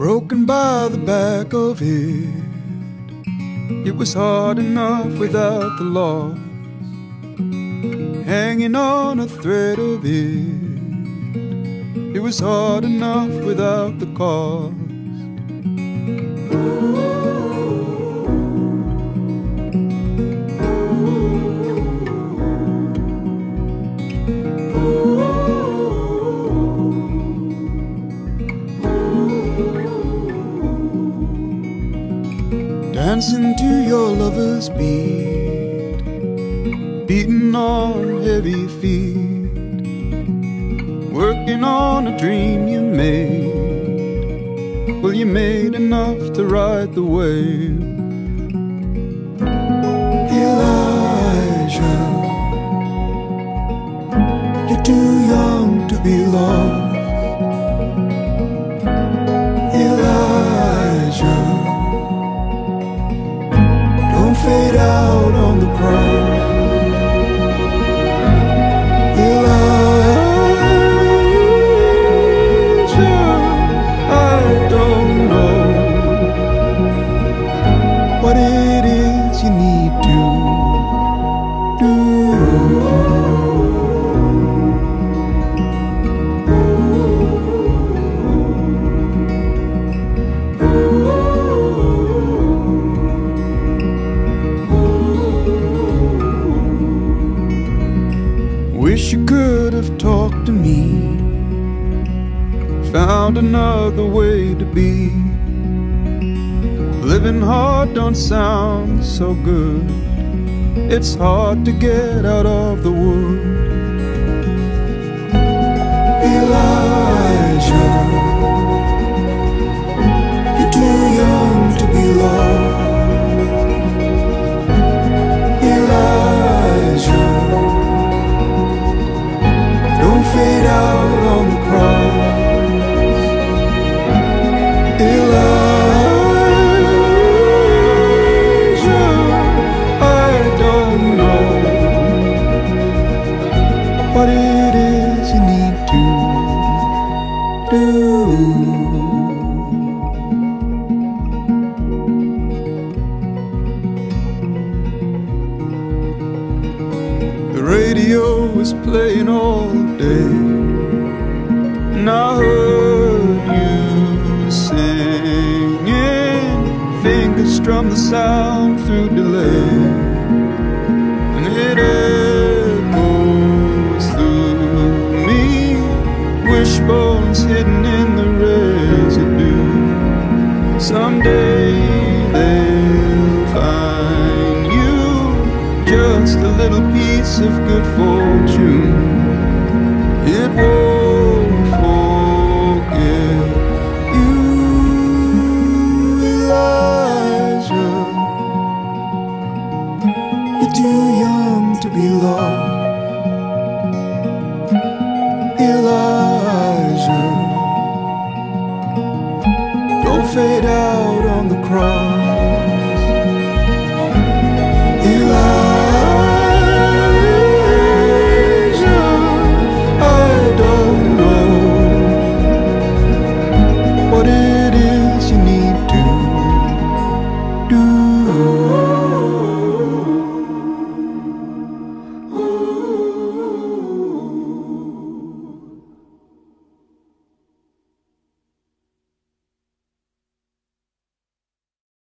broken by the back of it. It was hard enough without the loss, hanging on a thread of it. It was hard enough without the cost. Dancing to your lover's beat, beating on heavy feet, working on a dream you made. Well, you made enough to ride the wave. Elijah, you're too young to be lost. What it is you need to do. Wish you could have talked to me, found another way to be. Living hard don't sound so good. It's hard to get out of the wood. What it is you need to do. The radio was playing all day, and I heard you singing. Fingers strum the sound through delay, and it Someday they'll find you just a little piece of good fortune.